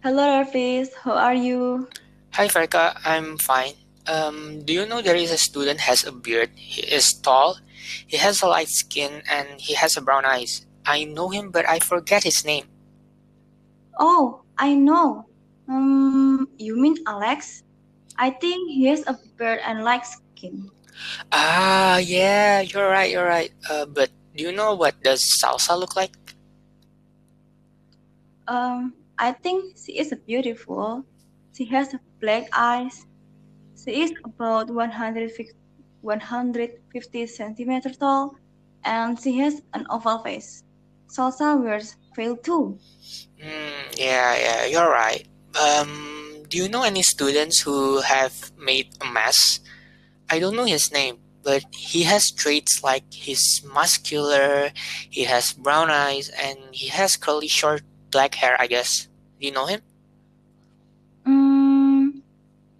Hello, Rafis. How are you? Hi Farka, I'm fine. Um, do you know there is a student has a beard? He is tall, he has a light skin, and he has a brown eyes. I know him, but I forget his name. Oh, I know. Um, you mean Alex? I think he has a beard and light skin. Ah, yeah, you're right, you're right. Uh, but do you know what does Salsa look like? Um, I think she is beautiful. She has black eyes. She is about 150, 150 centimeters tall, and she has an oval face. Salsa wears veil too. Mm, yeah, yeah, you're right. Um, do you know any students who have made a mess? I don't know his name, but he has traits like he's muscular, he has brown eyes, and he has curly short black hair, I guess. Do you know him? Mm,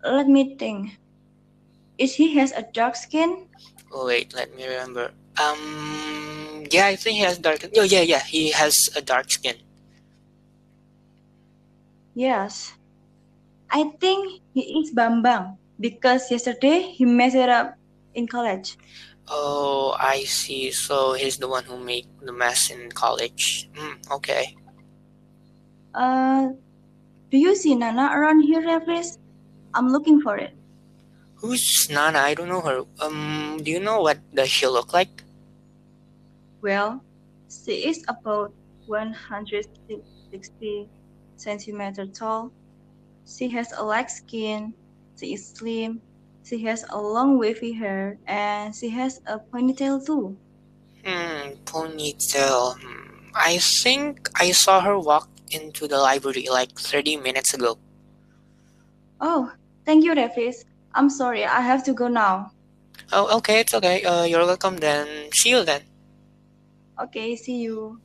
let me think. Is he has a dark skin? Oh, wait, let me remember. Um, yeah, I think he has dark. Oh, yeah, yeah, he has a dark skin. Yes. I think he is Bambang because yesterday he messed it up in college. Oh, I see. So he's the one who made the mess in college. Mm, okay. Uh, do you see Nana around here, Rafis? I'm looking for it. Who's Nana? I don't know her. Um, do you know what does she look like? Well, she is about 160 centimeter tall. She has a light skin. She is slim. She has a long wavy hair and she has a ponytail too. Hmm, ponytail. Hmm. I think I saw her walk into the library like 30 minutes ago. Oh, thank you, Rafis. I'm sorry, I have to go now. Oh, okay, it's okay. Uh, you're welcome then. See you then. Okay, see you.